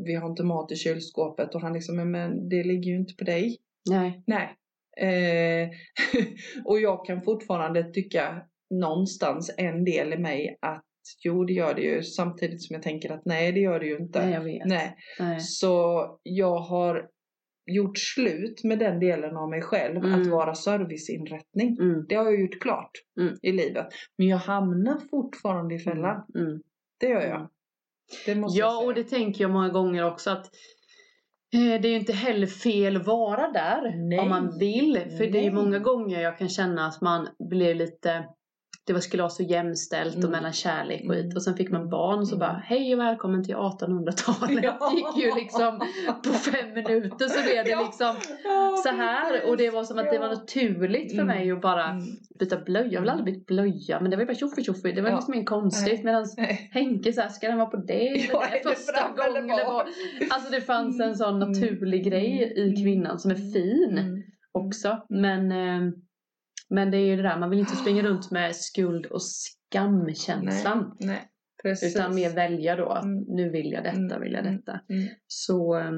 vi har inte mat i kylskåpet och han liksom, "Men- men det ligger ju inte på dig. Nej. Nej. Eh, och jag kan fortfarande tycka någonstans en del i mig att jo det gör det ju samtidigt som jag tänker att nej det gör det ju inte. Nej, jag vet. Nej. Nej. Så jag har gjort slut med den delen av mig själv, Mm. att vara serviceinrättning. Mm. Det har jag gjort klart Mm. i livet. Men jag hamnar fortfarande i fällan. Mm. Det gör jag. Det måste jag Ja, säga. och det tänker jag många gånger också att eh, det är ju inte heller fel att vara där Nej. om man vill. För det är ju Nej. många gånger jag kan känna att man blir lite det var, skulle vara så jämställt och Mm. mellan kärlek och Mm. skit. Och sen fick man barn och så Mm. bara hej och välkommen till 1800-talet. Ja. Det gick ju liksom på fem minuter så blev det Ja. liksom så här. Och det var som att det var naturligt för Mm. mig att bara Mm. byta blöja. Jag vill aldrig byta blöja men det var ju bara tjoffi tjoffi. Det var Ja. liksom inget konstigt. Medan. Henke såhär, ska den vara på det eller Ja, det första eller gången? Det var, alltså det fanns en sån Mm. naturlig grej i Mm. kvinnan som är fin Mm. också. Men, eh, men det är ju det där, man vill inte springa runt med skuld och skamkänslan. Nej, precis. Utan mer välja då att Mm. nu vill jag detta, Mm. vill jag Mm. detta. Mm. Så, eh,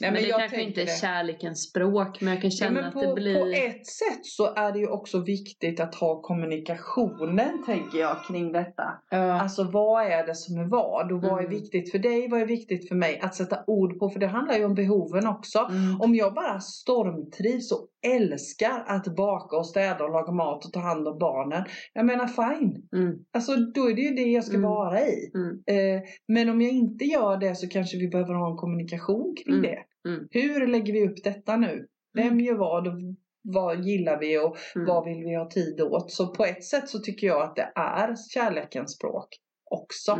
Nej, men, det jag kanske inte är det. kärlekens språk men jag kan Ja, känna men att på, det blir... på ett sätt så är det ju också viktigt att ha kommunikationen tänker jag kring detta. Ja. Alltså vad är det som är vad och vad är Mm. viktigt för dig, vad är viktigt för mig att sätta ord på för det handlar ju om behoven också. Mm. Om jag bara stormtrivs och älskar att baka och städa och laga mat och ta hand om barnen. Jag menar fine. Mm. Alltså då är det ju det jag ska Mm. vara i. Mm. Eh, men om jag inte gör det så kanske vi behöver ha en kommunikation kring Mm. det. Mm. Hur lägger vi upp detta nu? Vem Mm. gör vad och vad gillar vi och vad vill vi ha tid åt? Så på ett sätt så tycker jag att det är kärlekens språk också.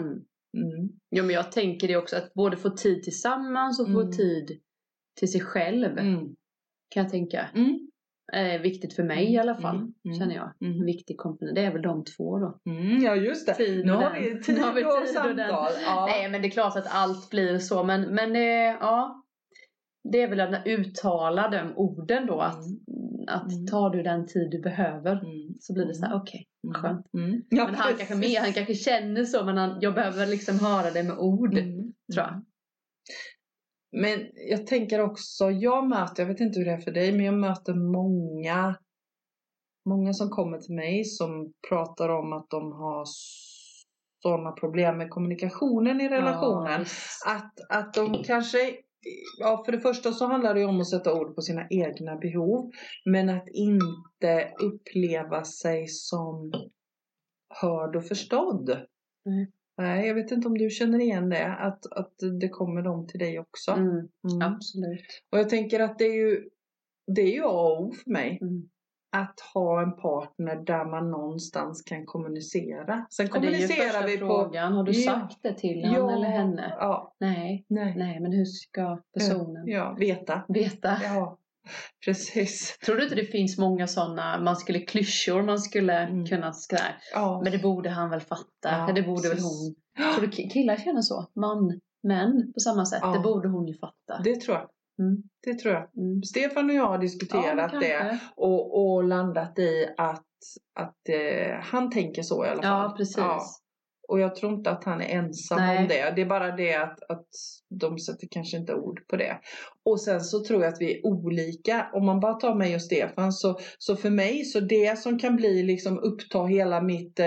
Ja men jag tänker det också att både få tid tillsammans och få tid till sig själv Mm. Kan jag tänka. Mm. är viktigt för mig i alla fall, Mm, mm, känner jag. mm. En viktig komponent. Det är väl de två då. Mm, ja just det. Tid nu har vi tid, Nu har vi tid och samtal. Ja. Nej men det är klart att allt blir så men, men eh, ja. Det är väl att uttala de orden då att, att Mm. tar du den tid du behöver Mm. så blir det så här okej, Mm. skönt. Mm. Ja, Men han kanske, mer, han kanske känner så men han, jag behöver liksom höra det med ord Mm. tror jag. Men jag tänker också, jag möter, jag vet inte hur det är för dig, men jag möter många Många som kommer till mig som pratar om att de har sådana problem med kommunikationen i relationen. Ja, att, att de kanske, ja för det första så handlar det om att sätta ord på sina egna behov. Men att inte uppleva sig som hörd och förstådd. Mm. Nej, jag vet inte om du känner igen det, att, att det kommer de till dig också. Mm, Mm. absolut. Och jag tänker att det är ju, det är ju A och O för mig. Mm. Att ha en partner där man någonstans kan kommunicera. Sen kommunicerar första vi på... frågan. Har du Ja. sagt det till han eller henne? Ja, Nej. nej. Nej, men hur ska personen Ja, veta. veta? Ja, precis. Tror du inte det finns många sådana, man skulle klyschor man skulle Mm. kunna skriva? Ja. Men det borde han väl fatta? Ja, det borde väl precis. hon? Tror du ki- killar känner så? Man, män på samma sätt? Ja. Det borde hon ju fatta. Det tror jag. Mm. Det tror jag. Mm. Stefan och jag har diskuterat Ja, det och, och landat i att, att eh, han tänker så i alla fall. Ja, precis. Och jag tror inte att han är ensam Nej. om det. Det är bara det att, att de sätter kanske inte ord på det. Och sen så tror jag att vi är olika. Om man bara tar mig och Stefan så, så för mig så det som kan bli liksom uppta hela mitt, eh,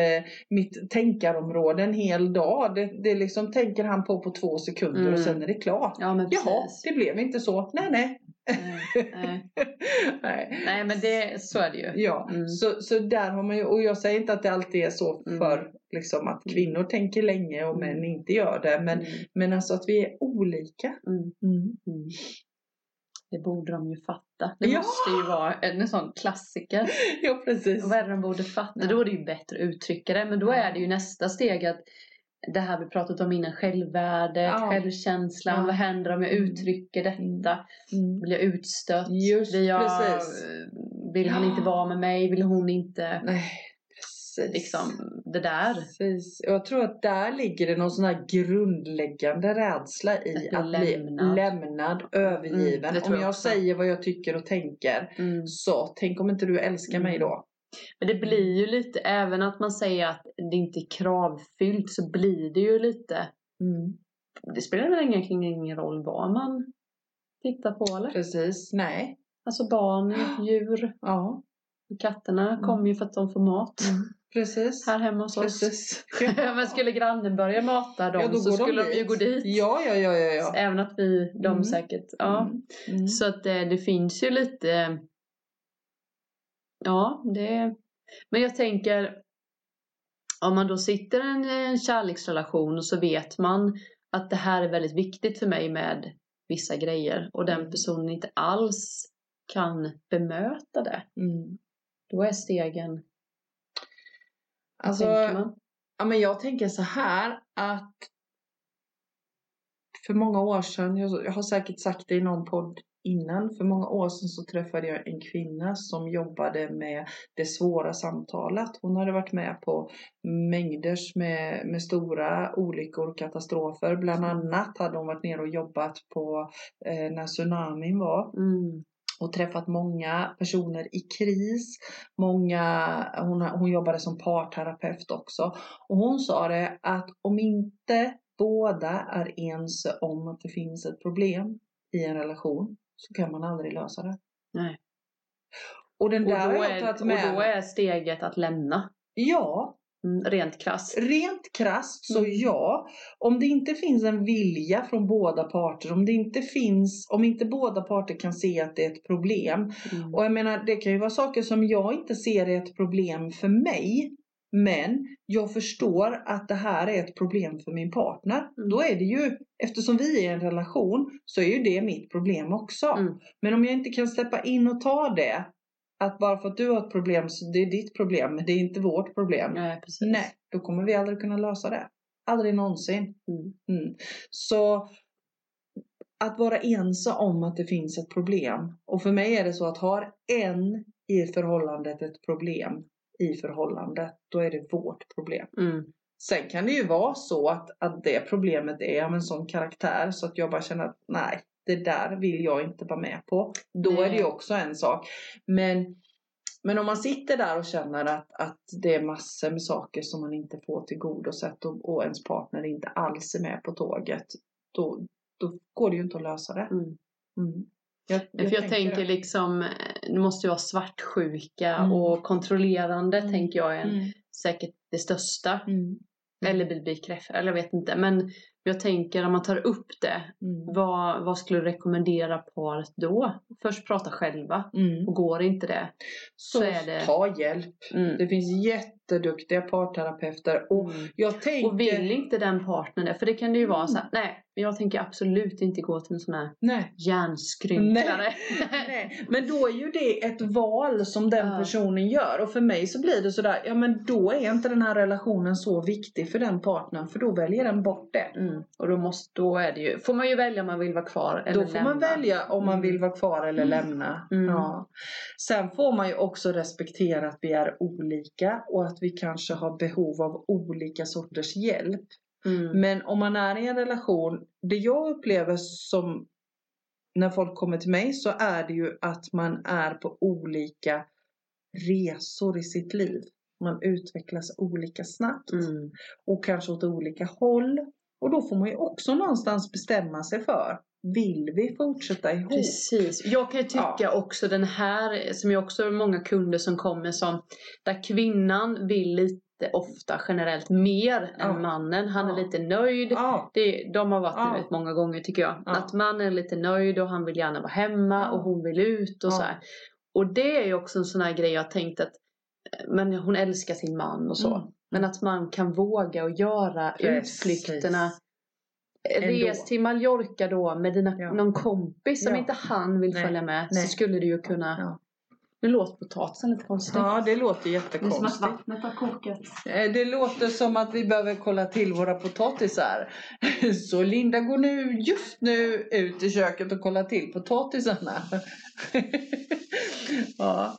mitt tänkarområde en hel dag. Det, det liksom tänker han på på två sekunder Mm. och sen är det klart. Ja, men Jaha, det blev inte så. Nej, nej. Nej, nej. nej. nej, men det, så är det ju. Ja, Mm. så, så där har man ju, och jag säger inte att det alltid är så Mm. för liksom att kvinnor tänker länge och män inte gör det. Men, Mm. men alltså att vi är olika. Mm. Mm. Mm. Det borde de ju fatta. Det Ja! måste ju vara en, en sån klassiker. Ja, precis. Vad är det de borde fatta? Ja. Då är det ju bättre att uttrycka det. Men då är det ju nästa steg att det här vi pratat om innan, självvärdet, Ja. självkänslan. Ja. Vad händer om jag Mm. uttrycker detta? Mm. Blir jag utstött? Just Blir jag, precis. Vill han Ja. inte vara med mig? Vill hon inte? Nej, precis. Liksom det där. Precis. Och jag tror att där ligger det någon sån här grundläggande rädsla i Att att bli lämnad. lämnad, övergiven. Mm, det tror om jag jag säger vad jag tycker och tänker Mm. så tänk om inte du älskar mig Mm. då. Men det blir ju lite, även att man säger att det inte är kravfyllt så blir det ju lite Mm. Det spelar väl egentligen ingen roll vad man tittar på eller? Precis. Nej. Alltså barn, djur, Ja. katterna Mm. kommer ju för att de får mat. Precis. Här hemma hos oss. Precis. Men skulle grannen börja mata dem Ja, så de skulle de ju dit. gå dit. Ja, ja, ja, ja. ja. Även att vi, de Mm. säkert, ja. Mm. Mm. Så att det, det finns ju lite Ja, det Men jag tänker Om man då sitter i en, en kärleksrelation och så vet man att det här är väldigt viktigt för mig med vissa grejer och den personen inte alls kan bemöta det. Mm. Då är stegen Alltså, ja, men jag tänker så här att för många år sedan, jag har säkert sagt det i någon podd innan, för många år sedan så träffade jag en kvinna som jobbade med det svåra samtalet. Hon hade varit med på mängders med, med stora olyckor och katastrofer. Bland annat hade hon varit nere och jobbat på eh, när tsunamin var Mm. och träffat många personer i kris. Många, hon, hon jobbade som parterapeut också. Och hon sa det att om inte båda är ense om att det finns ett problem i en relation så kan man aldrig lösa det. Nej. Och den Och, där då har jag är, tagit och med då är steget att lämna. Ja, Mm, rent krasst. rent krasst så Mm. ja. Om det inte finns en vilja från båda parter, om det inte finns, om inte båda parter kan se att det är ett problem, Mm. Och jag menar, det kan ju vara saker som jag inte ser är ett problem för mig. Men jag förstår att det här är ett problem för min partner. Mm. Då är det ju, eftersom vi är i en relation, så är ju det mitt problem också. Mm. Men om jag inte kan släppa in och ta det, att bara för att du har ett problem så det är ditt problem, det är inte vårt problem. Nej, precis. Nej, då kommer vi aldrig kunna lösa det. Aldrig någonsin. Mm. Mm. Så att vara ense om att det finns ett problem. Och för mig är det så att har en i förhållandet ett problem i förhållandet, då är det vårt problem. Mm. Sen kan det ju vara så att, att det problemet är av en sån karaktär så att jag bara känner att nej, det där vill jag inte vara med på. Då är det Nej. ju också en sak. Men, men om man sitter där och känner att, att det är massor med saker som man inte får tillgodosett och, och ens partner inte alls är med på tåget. Då, då går det ju inte att lösa det. Mm. Mm. Jag, För jag tänker det. liksom, eh, det måste ju vara svartsjuka Mm. och kontrollerande Mm. tänker jag är en, Mm. säkert det största. Mm. Eller bibikräftor, eller jag vet inte. Men jag tänker om man tar upp det, Mm. vad, vad skulle du rekommendera paret då? Först prata själva. Mm. Och går inte det, Så, så är det- ta hjälp. mm. Det finns jätteduktiga parterapeuter och Mm. jag tänker... Och vill inte den partnern det, för det kan det ju vara Mm. så här, nej, jag tänker absolut inte gå till en sån här Nej. hjärnskrynklare. Nej, men då är ju det ett val som den personen gör och för mig så blir det sådär, ja men då är inte den här relationen så viktig för den partnern för då väljer den bort det. Mm. Och då, måste, då är det ju, får man ju välja om man vill vara kvar eller Då får lämna. man välja om man Mm. vill vara kvar eller lämna. Mm. Ja. Sen får man ju också respektera att vi är olika och att vi kanske har behov av olika sorters hjälp. Mm. Men om man är i en relation, det jag upplever som när folk kommer till mig så är det ju att man är på olika resor i sitt liv. Man utvecklas olika snabbt Mm. och kanske åt olika håll. Och då får man ju också någonstans bestämma sig för, vill vi fortsätta ihop? Precis. Jag kan ju tycka också den här, som jag också har många kunder som kommer som, där kvinnan vill lite ofta generellt mer Ja. än mannen. Han Ja. är lite nöjd. Ja, Det, de har varit Ja. med rätt många gånger tycker jag. Ja. Att mannen är lite nöjd och han vill gärna vara hemma Ja. och hon vill ut och Ja. så här. Och det är ju också en sån här grej jag har tänkt att eh, men hon älskar sin man och så. Mm. Men att man kan våga och göra Precis. utflykterna. Ändå. Res till Mallorca då med dina, Ja. någon kompis som Ja. inte han vill Nej. följa med. Nej. Så skulle du ju kunna... Ja. Nu låter potatisen lite konstigt. ja det låter det är som att jättekonstigt. vattnet har kokat. Eh, Det låter som att vi behöver kolla till våra potatisar. Så Linda går nu just nu ut i köket och kollar till potatisarna. ja.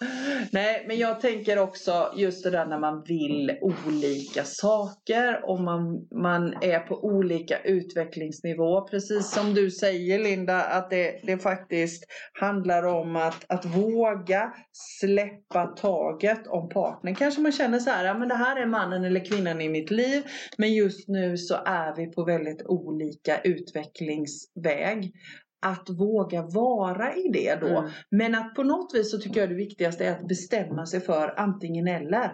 Nej, men jag tänker också just det där när man vill olika saker och man, man är på olika utvecklingsnivå. Precis som du säger Linda, att det, det faktiskt handlar om att, att våga släppa taget om partnern. Kanske man känner så här, ja men det här är mannen eller kvinnan i mitt liv. Men just nu så är vi på väldigt olika utvecklingsväg. Att våga vara i det då. Mm. Men att på något vis så tycker jag det viktigaste är att bestämma sig för antingen eller.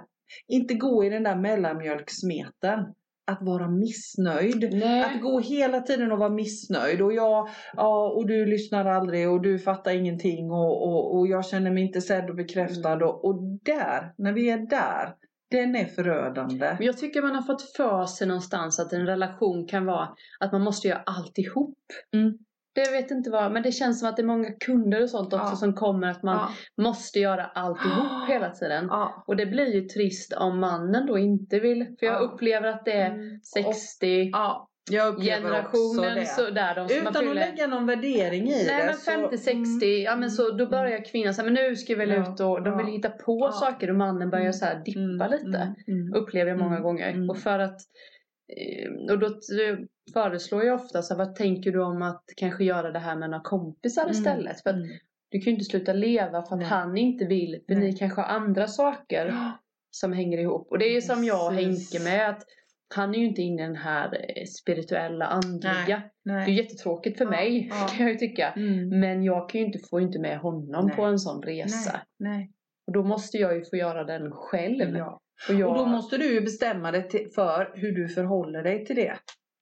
Inte gå i den där mellanmjölksmeten. Att vara missnöjd. Nej. Att gå hela tiden och vara missnöjd och jag, ja och du lyssnar aldrig och du fattar ingenting och, och, och jag känner mig inte sedd och bekräftad Mm. och, och där, när vi är där, den är förödande. Men jag tycker man har fått för sig någonstans att en relation kan vara att man måste göra alltihop. Mm. Det vet inte vad, men det känns som att det är många kunder och sånt också Ja. som kommer att man Ja. måste göra alltihop hela tiden. Ja. Och det blir ju trist om mannen då inte vill. För jag Ja. upplever att det är Mm. 60 ja. Jag upplever också generationen så där de Utan att lägga någon värdering i Nej det. men så- 50-60, ja men så då börjar kvinnan säga men nu ska vi väl ut och de vill hitta på saker och mannen börjar Mm, så här dippa Mm, lite. mm, mm. Upplever jag många Mm, gånger. mm. Och för att och då föreslår jag ofta så här, vad tänker du om att kanske göra det här med några kompisar Mm, istället? För att mm. du kan ju inte sluta leva för att Nej. han inte vill. För Nej. ni kanske har andra saker som hänger ihop. Och det är ju som jag och. Henke med att han är ju inte inne i den här eh, spirituella, andliga. Det är Nej. jättetråkigt för Ja, mig ja. kan jag ju tycka. Mm. Men jag kan ju inte få inte med honom Nej. på en sån resa. Nej. Nej. Och då måste jag ju få göra den själv. Ja. Och, jag, Och då måste du ju bestämma dig till, för hur du förhåller dig till det.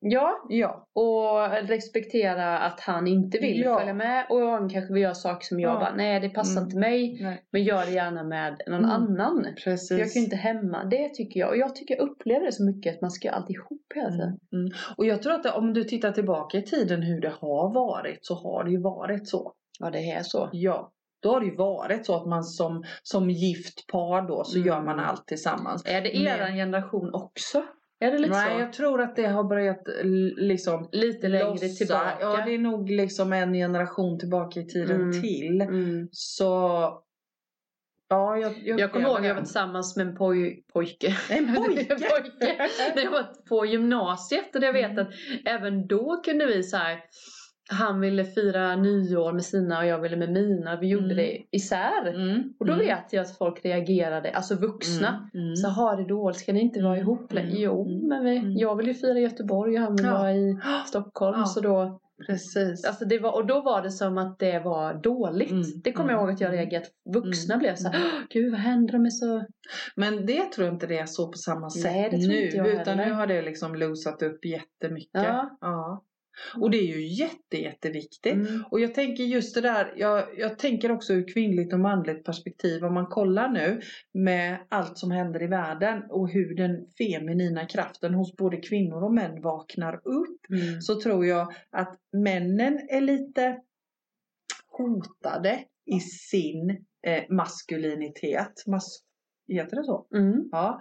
Ja, Ja. och respektera att han inte vill Ja. följa med. Och han kanske vill göra saker som jag Ja. bara, nej det passar Mm. inte mig. Nej. Men gör det gärna med någon Mm. annan. Precis. Jag kan ju inte hämma. Det tycker jag. Och jag tycker jag upplever det så mycket att man ska alltid ihop hela tiden. Mm. Mm. Och jag tror att det, om du tittar tillbaka i tiden hur det har varit så har det ju varit så. Ja, det är så. Ja. Då har det ju varit så att man som, som gift par då så Mm. gör man allt tillsammans. Är det Men- eran generation också? Är det lite Nej, så? jag tror att det har börjat l- liksom Lite längre lossa. tillbaka. Ja, det är nog liksom en generation tillbaka i tiden Mm. till. mm. Så ja, jag, jag, Jag kommer ihåg att jag var tillsammans med en poj, pojke. En pojke? pojke. När jag var på gymnasiet och jag vet Mm. att även då kunde vi så här. Han ville fira nyår med sina och jag ville med mina. Vi gjorde Mm. det isär. Mm. Och då Mm. vet jag att folk reagerade, alltså vuxna. Mm. Mm. Så har det dåligt, ska ni inte vara Mm. ihop längre? Mm. Jo, men vi, jag vill ju fira i Göteborg och han vill Ja. vara i Stockholm. Ja. Så då, Precis. alltså det var, och då var det som att det var dåligt. Det kommer jag ihåg att jag reagerade. Vuxna blev så här, Mm. "Åh, gud vad händer? De är så... Men det tror jag inte det är så på samma sätt Nej, det tror nu. inte jag utan heller. nu har det liksom losat upp jättemycket. Ja. Ja. Och det är ju jätte, jätteviktigt. Mm. Och jag tänker just det där, jag, jag tänker också ur kvinnligt och manligt perspektiv. Om man kollar nu med allt som händer i världen och hur den feminina kraften hos både kvinnor och män vaknar upp. Mm. Så tror jag att männen är lite hotade i sin eh, maskulinitet. Mas- heter det så? Mm. Ja.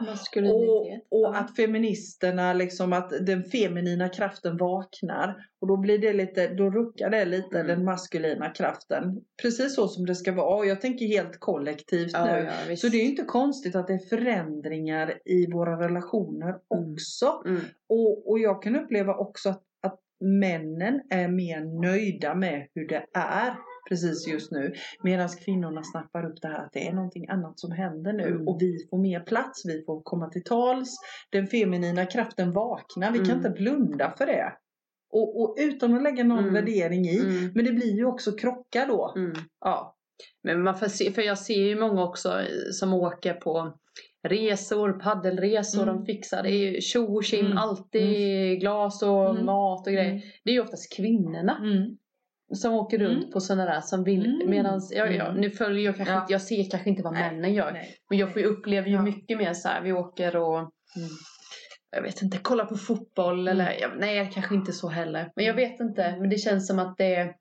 Och, och att feministerna, liksom att den feminina kraften vaknar. Och då blir det lite, då ruckar det lite Mm. den maskulina kraften. Precis så som det ska vara. Och jag tänker helt kollektivt Ja, nu. ja. Så det är ju inte konstigt att det är förändringar i våra relationer också. Mm. Och, och jag kan uppleva också att, att männen är mer nöjda med hur det är precis just nu. Medan kvinnorna snappar upp det här att det är någonting annat som händer nu. Mm. Och vi får mer plats, vi får komma till tals. Den feminina kraften vaknar, vi kan Mm. inte blunda för det. Och, och utan att lägga någon Mm. värdering i. Mm. Men det blir ju också krockar då. Mm. Ja. Men man får se, för jag ser ju många också som åker på resor, paddelresor, Mm. de fixar det är tjo och tjim, Mm. alltid glas och Mm. mat och grejer. Det är ju oftast kvinnorna Mm. Som åker runt Mm. på sådana där som vill, Mm. medans, ja, ja, Mm. nu följer jag kanske Ja. inte, jag ser kanske inte vad Nej. männen gör. Nej. Men jag får ju uppleva ju Ja. mycket mer så här, vi åker och Mm. jag vet inte, kolla på fotboll eller Mm. ja, nej kanske inte så heller. Men jag vet inte, men det känns som att det är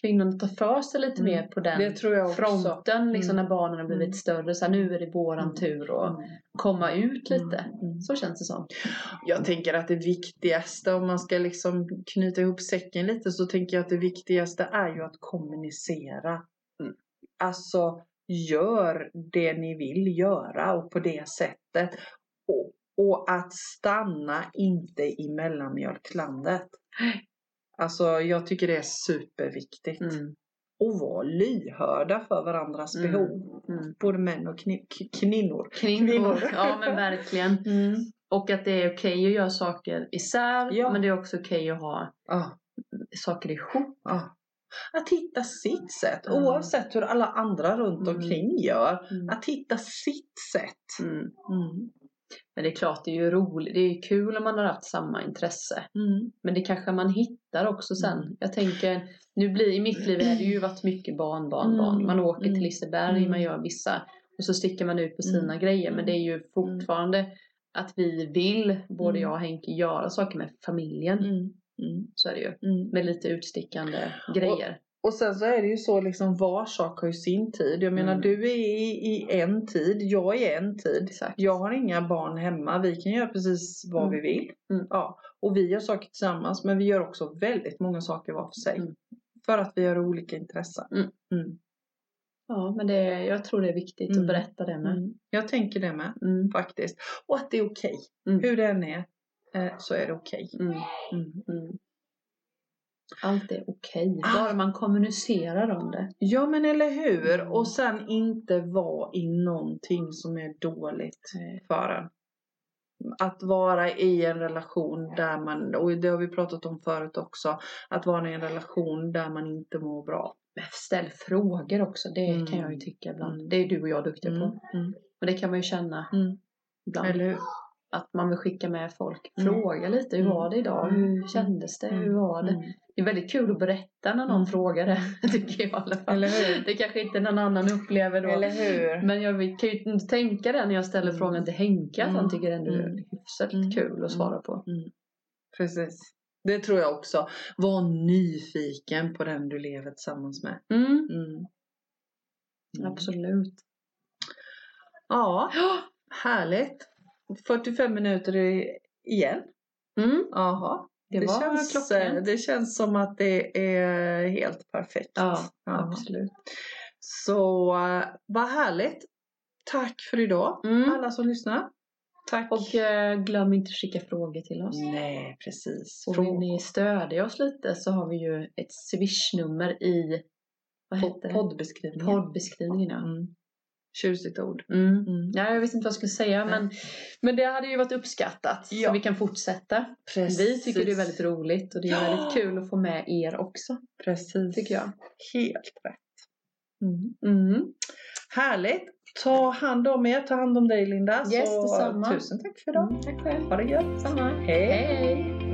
kvinnorna tar för sig lite Mm. mer på den Det tror jag också. fronten liksom Mm. när barnen har blivit Mm. större. Så här, nu är det våran Mm. tur att Mm. komma ut lite. Så känns det som. Jag tänker att det viktigaste om man ska liksom knyta ihop säcken lite så tänker jag att det viktigaste är ju att kommunicera. Mm. Alltså gör det ni vill göra och på det sättet. Och, och att stanna inte i mellanmjölklandet. Alltså jag tycker det är superviktigt. Mm. Och vara lyhörda för varandras Mm. behov. Mm. Både män och kni- kvinnor. Kvinnor. Ja men verkligen. Och att det är okej att göra saker isär. Ja. Men det är också okej att ha Ja. saker ihop. Ja. Att hitta sitt sätt Mm. oavsett hur alla andra runt Mm. omkring gör. Mm. Att hitta sitt sätt. Mm. Mm. Men det är klart, det är ju roligt. Det är kul om man har haft samma intresse. Mm. Men det kanske man hittar också sen. Mm. Jag tänker, nu blir, i mitt liv har det ju varit mycket barn, barn, barn. Mm. Man åker till Mm. Liseberg, Mm. man gör vissa. Och så sticker man ut på sina Mm. grejer. Men det är ju fortfarande att vi vill, både Mm. jag och Henke, göra saker med familjen. Mm. Mm. Så är det ju. Mm. Med lite utstickande grejer. Och sen så är det ju så liksom var sak har ju sin tid. Jag menar Mm. du är i, i en tid, jag är i en tid. Exakt. Jag har inga barn hemma. Vi kan göra precis vad Mm. vi vill. Mm. Ja. Och vi gör saker tillsammans men vi gör också väldigt många saker var för sig. Mm. För att vi har olika intressen. Mm. Mm. Ja, men det, jag tror det är viktigt Mm. att berätta det med. Mm. Jag tänker det med Mm. faktiskt. Och att det är okej. Mm. Hur det än är eh, så är det okej. Mm. Mm. Mm. Allt är okej, Ah. bara man kommunicerar om det. Ja men eller hur. Mm. Och sen inte vara i någonting som är dåligt för en. Att vara i en relation där man, och det har vi pratat om förut också, att vara i en relation där man inte mår bra. Ställ frågor också, det Mm. kan jag ju tycka ibland. Mm. Det är du och jag duktiga Mm. på. Mm. Och det kan man ju känna Mm. ibland. Eller hur? Att man vill skicka med folk. Mm. Fråga lite, hur Mm. var det idag? Mm. Hur kändes det? Hur var det? Mm. Det är väldigt kul att berätta när någon Mm. frågar det, tycker jag i alla fall. Eller hur? Det kanske inte någon annan upplever då. Eller hur? Men jag kan ju inte tänka det när jag ställer Mm. frågan till Henke att han Mm. tycker ändå är Mm. hyfsat Mm. kul att svara på. Precis. Det tror jag också. Var nyfiken på den du lever tillsammans med. Mm. Mm. Mm. Absolut. Ja, härligt. 45 minuter igen. Mm. Jaha. Det, Det, känns, klockrent. det känns som att det är helt perfekt. Ja, Ja. absolut. Så eh, vad härligt. Tack för idag Mm. alla som lyssnar. Tack. Och eh, glöm inte att skicka frågor till oss. Nej, precis. Och vill ni stödja oss lite så har vi ju ett swishnummer i vad heter det? poddbeskrivningen. poddbeskrivningen. Ja. Mm. Tjusigt ord. Mm. Mm. ja, jag visste inte vad jag skulle säga men, men det hade ju varit uppskattat Ja. så vi kan fortsätta. Precis. Vi tycker det är väldigt roligt och det är Ja. väldigt kul att få med er också. Precis. Tycker jag. Helt rätt. Mm. Mm. Härligt. Ta hand om er. Ta hand om dig Linda. Yes, Så, detsamma. Tusen tack för idag. Mm, tack själv. Ha det gött. Samma. Hej. Hej.